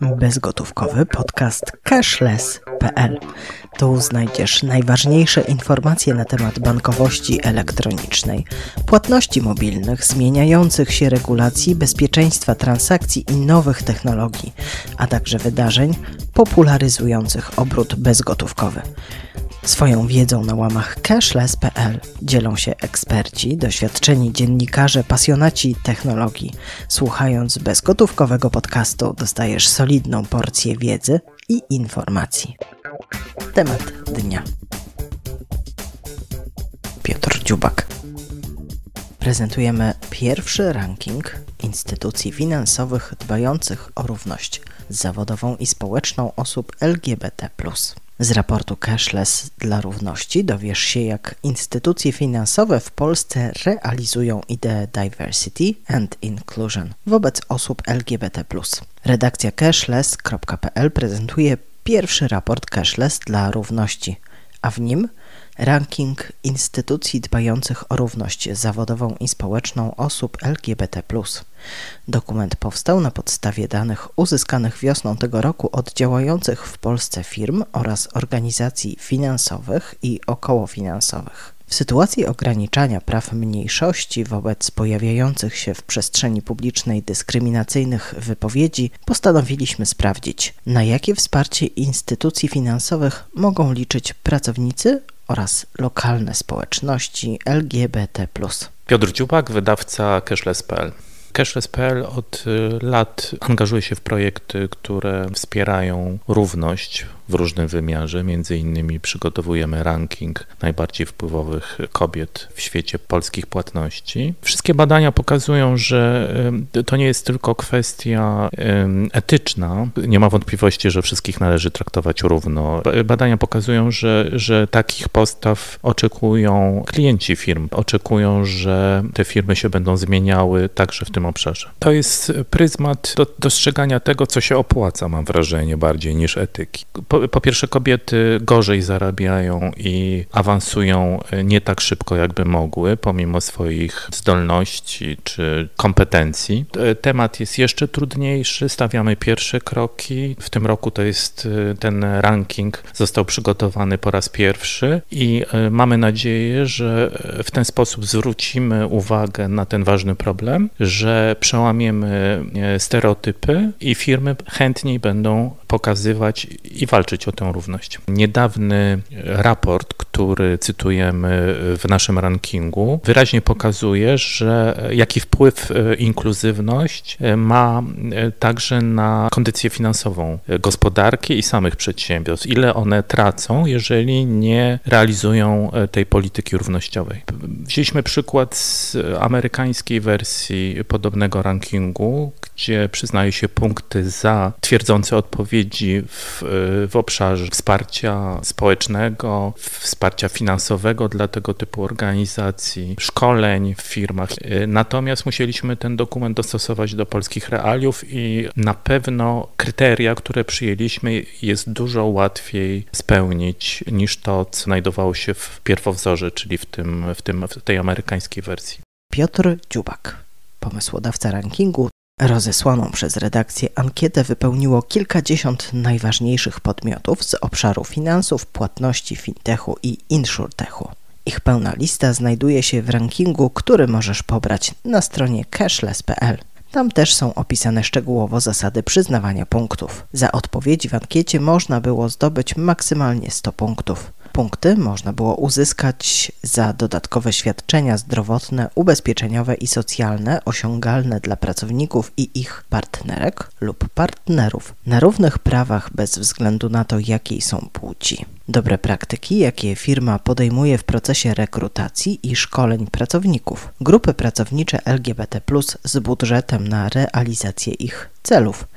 bezgotówkowy podcast cashless.pl. Tu znajdziesz najważniejsze informacje na temat bankowości elektronicznej, płatności mobilnych, zmieniających się regulacji, bezpieczeństwa transakcji i nowych technologii, a także wydarzeń popularyzujących obrót bezgotówkowy. Swoją wiedzą na łamach cashless.pl dzielą się eksperci, doświadczeni dziennikarze, pasjonaci technologii. Słuchając bezgotówkowego podcastu dostajesz solidną porcję wiedzy i informacji. Temat dnia. Piotr Dziubak. Prezentujemy pierwszy ranking instytucji finansowych dbających o równość zawodową i społeczną osób LGBT. Z raportu Cashless dla Równości dowiesz się, jak instytucje finansowe w Polsce realizują ideę diversity and inclusion wobec osób LGBT. Redakcja cashless.pl prezentuje pierwszy raport Cashless dla Równości, a w nim ranking instytucji dbających o równość zawodową i społeczną osób LGBT. Dokument powstał na podstawie danych uzyskanych wiosną tego roku od działających w Polsce firm oraz organizacji finansowych i okołofinansowych. W sytuacji ograniczania praw mniejszości wobec pojawiających się w przestrzeni publicznej dyskryminacyjnych wypowiedzi, postanowiliśmy sprawdzić, na jakie wsparcie instytucji finansowych mogą liczyć pracownicy oraz lokalne społeczności LGBT. Piotr Dziubak, wydawca Cashless.pl. Cashless.pl od y, lat angażuje się w projekty, które wspierają równość w różnym wymiarze. Między innymi przygotowujemy ranking najbardziej wpływowych kobiet w świecie polskich płatności. Wszystkie badania pokazują, że to nie jest tylko kwestia etyczna. Nie ma wątpliwości, że wszystkich należy traktować równo. Badania pokazują, że, że takich postaw oczekują klienci firm. Oczekują, że te firmy się będą zmieniały także w tym obszarze. To jest pryzmat do, dostrzegania tego, co się opłaca, mam wrażenie, bardziej niż etyki. Po po, po, pierwsze, kobiety gorzej zarabiają i awansują e, nie tak szybko, jakby mogły, pomimo swoich zdolności czy kompetencji. E, temat jest jeszcze trudniejszy, stawiamy pierwsze kroki. W tym roku to jest e, ten ranking został przygotowany po raz pierwszy i mamy nadzieję, że w ten sposób zwrócimy uwagę na ten ważny problem, że przełamiemy stereotypy i firmy chętniej będą pokazywać i walczyć o tę równość. Niedawny raport, który cytujemy w naszym rankingu, wyraźnie pokazuje, że jaki wpływ e, inkluzywność e, ma e, także na kondycję finansową gospodarki i samych przedsiębiorstw. Ile one tracą, jeżeli nie realizują tej polityki równościowej. Wzięliśmy przykład z amerykańskiej wersji podobnego rankingu, gdzie przyznaje się punkty za twierdzące odpowiedzi w, w obszarze wsparcia społecznego, wsparcia finansowego dla tego typu organizacji, szkoleń w firmach. Natomiast musieliśmy ten dokument dostosować do polskich realiów i na pewno kryteria, które przyjęliśmy, jest dużo łatwiej spełnić niż to, co znajdowało się w pierwowzorze, czyli w, tym, w, tym, w tej amerykańskiej wersji. Piotr Dziubak, pomysłodawca rankingu, Rozesłaną przez redakcję ankietę wypełniło kilkadziesiąt najważniejszych podmiotów z obszaru finansów, płatności, fintechu i insurtechu. Ich pełna lista znajduje się w rankingu, który możesz pobrać na stronie cashless.pl. Tam też są opisane szczegółowo zasady przyznawania punktów. Za odpowiedzi w ankiecie można było zdobyć maksymalnie 100 punktów. Punkty można było uzyskać za dodatkowe świadczenia zdrowotne, ubezpieczeniowe i socjalne osiągalne dla pracowników i ich partnerek lub partnerów na równych prawach bez względu na to, jakiej są płci. Dobre praktyki, jakie firma podejmuje w procesie rekrutacji i szkoleń pracowników. Grupy pracownicze LGBT z budżetem na realizację ich celów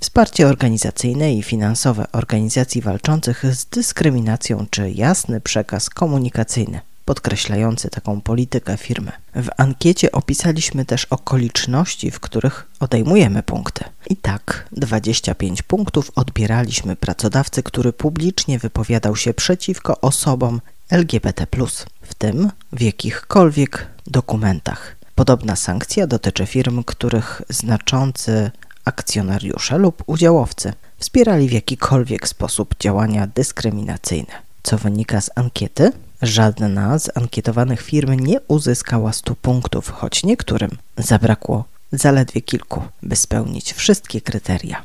Wsparcie organizacyjne i finansowe organizacji walczących z dyskryminacją czy jasny przekaz komunikacyjny podkreślający taką politykę firmy. W ankiecie opisaliśmy też okoliczności, w których odejmujemy punkty. I tak 25 punktów odbieraliśmy pracodawcy, który publicznie wypowiadał się przeciwko osobom LGBT, w tym w jakichkolwiek dokumentach. Podobna sankcja dotyczy firm, których znaczący akcjonariusze lub udziałowcy wspierali w jakikolwiek sposób działania dyskryminacyjne. Co wynika z ankiety? Żadna z ankietowanych firm nie uzyskała 100 punktów, choć niektórym zabrakło zaledwie kilku, by spełnić wszystkie kryteria.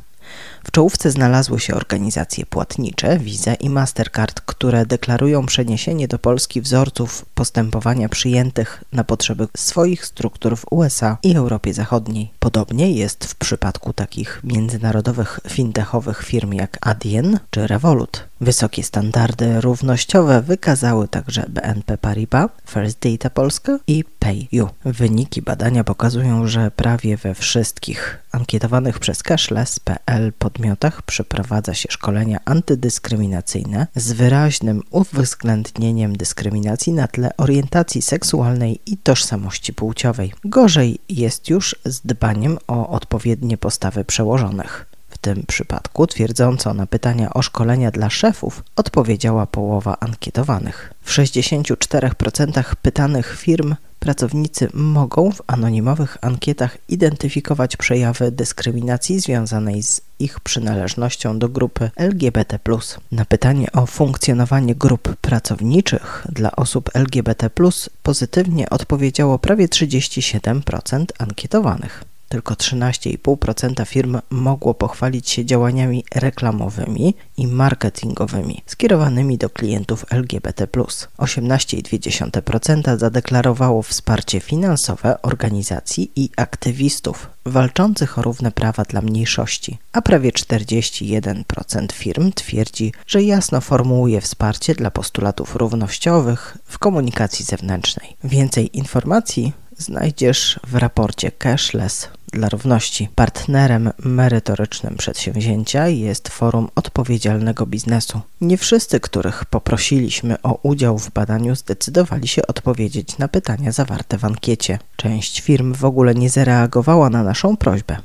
W czołówce znalazły się organizacje płatnicze Visa i Mastercard, które deklarują przeniesienie do Polski wzorców postępowania przyjętych na potrzeby swoich struktur w USA i Europie Zachodniej. Podobnie jest w przypadku takich międzynarodowych fintechowych firm jak Adyen czy Revolut. Wysokie standardy równościowe wykazały także BNP Paribas, First Data Polska i PayU. Wyniki badania pokazują, że prawie we wszystkich ankietowanych przez Cashless.pl podmiotach przeprowadza się szkolenia antydyskryminacyjne z wyraźnym uwzględnieniem dyskryminacji na tle orientacji seksualnej i tożsamości płciowej. Gorzej jest już z dbaniem o odpowiednie postawy przełożonych tym przypadku twierdząco na pytania o szkolenia dla szefów odpowiedziała połowa ankietowanych. W 64% pytanych firm pracownicy mogą w anonimowych ankietach identyfikować przejawy dyskryminacji związanej z ich przynależnością do grupy LGBT. Na pytanie o funkcjonowanie grup pracowniczych dla osób LGBT pozytywnie odpowiedziało prawie 37% ankietowanych. Tylko 13,5% firm mogło pochwalić się działaniami reklamowymi i marketingowymi skierowanymi do klientów LGBT. 18,2% zadeklarowało wsparcie finansowe organizacji i aktywistów walczących o równe prawa dla mniejszości, a prawie 41% firm twierdzi, że jasno formułuje wsparcie dla postulatów równościowych w komunikacji zewnętrznej. Więcej informacji znajdziesz w raporcie Cashless dla Równości. Partnerem merytorycznym przedsięwzięcia jest Forum Odpowiedzialnego Biznesu. Nie wszyscy, których poprosiliśmy o udział w badaniu, zdecydowali się odpowiedzieć na pytania zawarte w ankiecie. Część firm w ogóle nie zareagowała na naszą prośbę.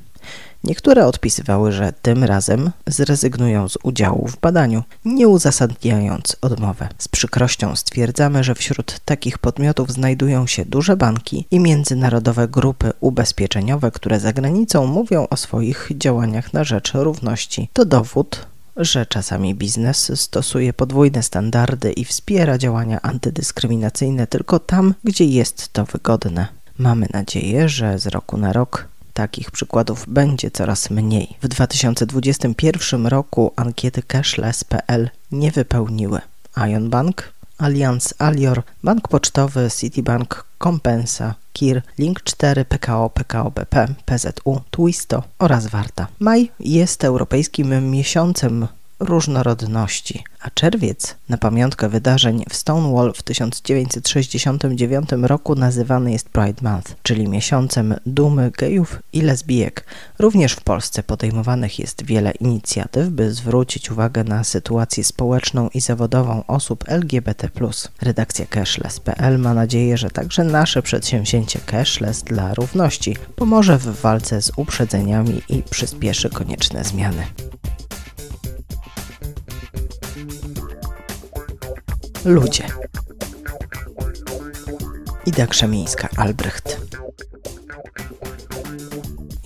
Niektóre odpisywały, że tym razem zrezygnują z udziału w badaniu, nie uzasadniając odmowę. Z przykrością stwierdzamy, że wśród takich podmiotów znajdują się duże banki i międzynarodowe grupy ubezpieczeniowe, które za granicą mówią o swoich działaniach na rzecz równości. To dowód, że czasami biznes stosuje podwójne standardy i wspiera działania antydyskryminacyjne tylko tam, gdzie jest to wygodne. Mamy nadzieję, że z roku na rok takich przykładów będzie coraz mniej. W 2021 roku ankiety cashless.pl nie wypełniły Ion Bank, Allianz Alior, Bank Pocztowy, Citibank, Compensa, KIR, Link4, PKO, PKO BP, PZU, Twisto oraz Warta. Maj jest europejskim miesiącem różnorodności, a czerwiec na pamiątkę wydarzeń w Stonewall w 1969 roku nazywany jest Pride Month, czyli miesiącem dumy gejów i lesbijek. Również w Polsce podejmowanych jest wiele inicjatyw, by zwrócić uwagę na sytuację społeczną i zawodową osób LGBT+. Redakcja Cashless.pl ma nadzieję, że także nasze przedsięwzięcie Cashless dla równości pomoże w walce z uprzedzeniami i przyspieszy konieczne zmiany. Ludzie. Ida Krzemińska, Albrecht.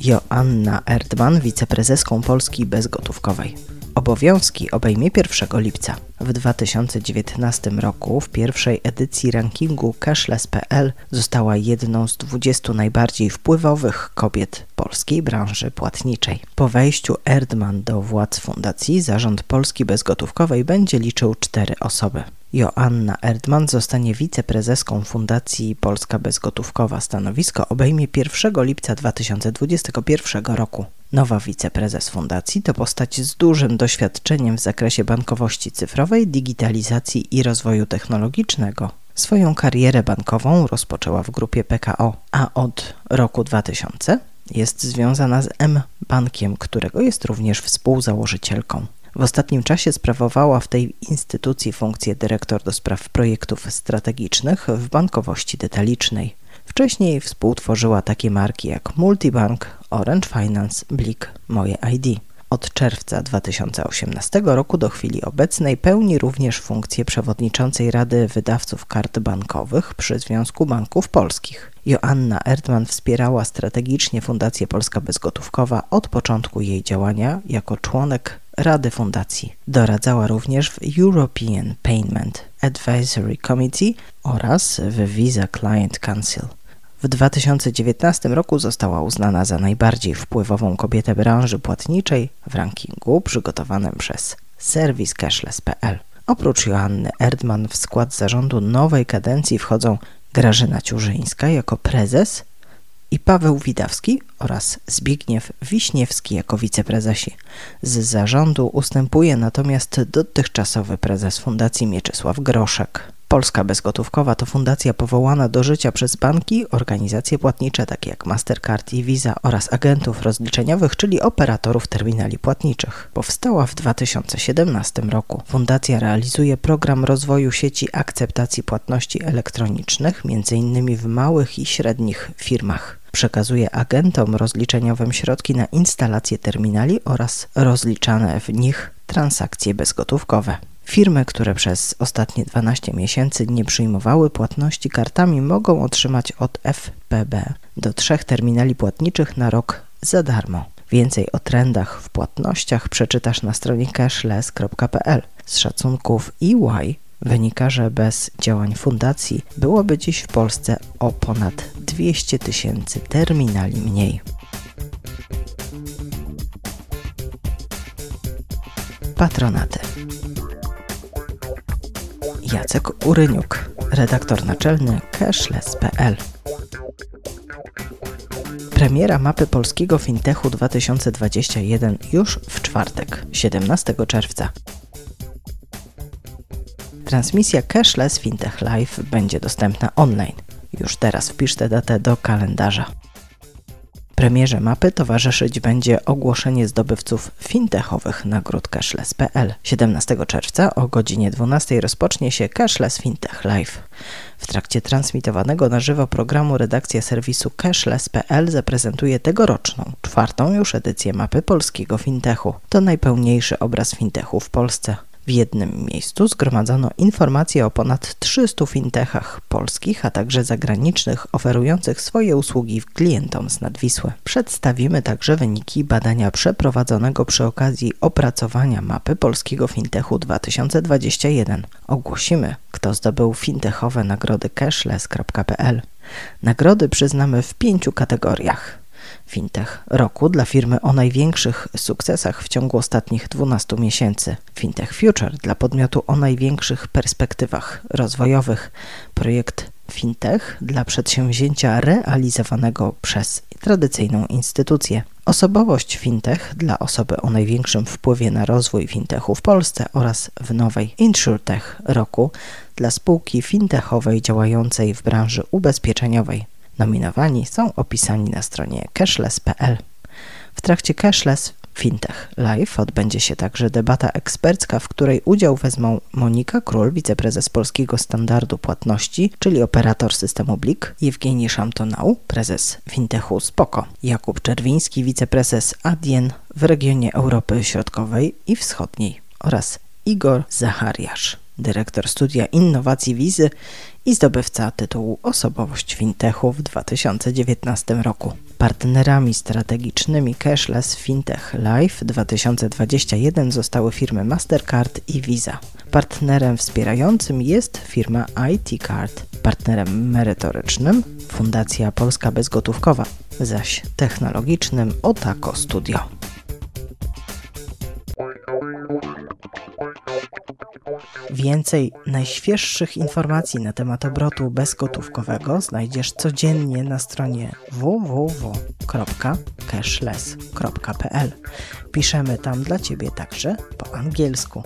Joanna Erdman, wiceprezeską Polski Bezgotówkowej. Obowiązki obejmie 1 lipca. W 2019 roku w pierwszej edycji rankingu Cashless.pl została jedną z 20 najbardziej wpływowych kobiet polskiej branży płatniczej. Po wejściu Erdman do władz fundacji zarząd Polski Bezgotówkowej będzie liczył cztery osoby. Joanna Erdman zostanie wiceprezeską Fundacji Polska Bezgotówkowa. Stanowisko obejmie 1 lipca 2021 roku. Nowa wiceprezes fundacji to postać z dużym doświadczeniem w zakresie bankowości cyfrowej, digitalizacji i rozwoju technologicznego. Swoją karierę bankową rozpoczęła w grupie PKO, a od roku 2000 jest związana z M Bankiem, którego jest również współzałożycielką. W ostatnim czasie sprawowała w tej instytucji funkcję dyrektor do spraw projektów strategicznych w bankowości detalicznej. Wcześniej współtworzyła takie marki jak Multibank, Orange Finance, Blik, Moje ID. Od czerwca 2018 roku do chwili obecnej pełni również funkcję przewodniczącej Rady Wydawców Kart Bankowych przy Związku Banków Polskich. Joanna Erdman wspierała strategicznie Fundację Polska Bezgotówkowa od początku jej działania jako członek Rady Fundacji. Doradzała również w European Payment Advisory Committee oraz w Visa Client Council. W 2019 roku została uznana za najbardziej wpływową kobietę branży płatniczej w rankingu przygotowanym przez serwis cashless.pl. Oprócz Joanny Erdman w skład zarządu nowej kadencji wchodzą Grażyna Ciurzyńska jako prezes i Paweł Widawski oraz Zbigniew Wiśniewski jako wiceprezesi. Z zarządu ustępuje natomiast dotychczasowy prezes Fundacji Mieczysław Groszek. Polska Bezgotówkowa to fundacja powołana do życia przez banki, organizacje płatnicze takie jak Mastercard i Visa oraz agentów rozliczeniowych, czyli operatorów terminali płatniczych. Powstała w 2017 roku. Fundacja realizuje program rozwoju sieci akceptacji płatności elektronicznych, m.in. w małych i średnich firmach. Przekazuje agentom rozliczeniowym środki na instalację terminali oraz rozliczane w nich transakcje bezgotówkowe. Firmy, które przez ostatnie 12 miesięcy nie przyjmowały płatności kartami, mogą otrzymać od FPB do trzech terminali płatniczych na rok za darmo. Więcej o trendach w płatnościach przeczytasz na stronie cashless.pl. Z szacunków EY wynika, że bez działań fundacji byłoby dziś w Polsce o ponad 200 tysięcy terminali mniej. Patronaty. Jacek Uryniuk, redaktor naczelny cashless.pl. Premiera mapy polskiego fintechu 2021 już w czwartek, 17 czerwca. Transmisja Cashless Fintech Live będzie dostępna online. Już teraz wpisz tę datę do kalendarza. Premierze mapy towarzyszyć będzie ogłoszenie zdobywców fintechowych nagród cashless.pl. 17 czerwca o godzinie 12 rozpocznie się Cashless Fintech Live. W trakcie transmitowanego na żywo programu redakcja serwisu cashless.pl zaprezentuje tegoroczną, czwartą już edycję mapy polskiego fintechu. To najpełniejszy obraz fintechu w Polsce. W jednym miejscu zgromadzono informacje o ponad 300 fintechach polskich, a także zagranicznych oferujących swoje usługi klientom z Nadwisły. Przedstawimy także wyniki badania przeprowadzonego przy okazji opracowania mapy polskiego fintechu 2021. Ogłosimy, kto zdobył fintechowe nagrody cashless.pl. Nagrody przyznamy w pięciu kategoriach Fintech roku dla firmy o największych sukcesach w ciągu ostatnich 12 miesięcy. Fintech Future dla podmiotu o największych perspektywach rozwojowych. Projekt Fintech dla przedsięwzięcia realizowanego przez tradycyjną instytucję. Osobowość fintech dla osoby o największym wpływie na rozwój fintechu w Polsce oraz w nowej InsurTech roku dla spółki fintechowej działającej w branży ubezpieczeniowej. Nominowani są opisani na stronie cashless.pl. W trakcie Cashless Fintech Live odbędzie się także debata ekspercka, w której udział wezmą Monika Król, wiceprezes Polskiego Standardu Płatności, czyli operator systemu Blik, Jewgeni Szamtonał, prezes Fintechu Spoko, Jakub Czerwiński, wiceprezes Adien w regionie Europy Środkowej i Wschodniej oraz Igor Zachariasz, dyrektor studia innowacji wizy i zdobywca tytułu Osobowość Fintechu w 2019 roku. Partnerami strategicznymi Cashless Fintech Live 2021 zostały firmy Mastercard i Visa. Partnerem wspierającym jest firma IT Card. Partnerem merytorycznym Fundacja Polska Bezgotówkowa, zaś technologicznym Otako Studio. Więcej najświeższych informacji na temat obrotu bezgotówkowego znajdziesz codziennie na stronie www.cashless.pl. Piszemy tam dla Ciebie także po angielsku.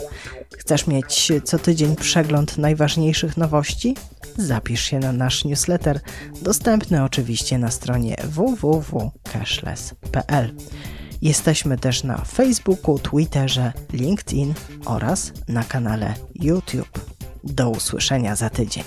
Chcesz mieć co tydzień przegląd najważniejszych nowości? Zapisz się na nasz newsletter, dostępny oczywiście na stronie www.cashless.pl. Jesteśmy też na Facebooku, Twitterze, LinkedIn oraz na kanale YouTube. Do usłyszenia za tydzień.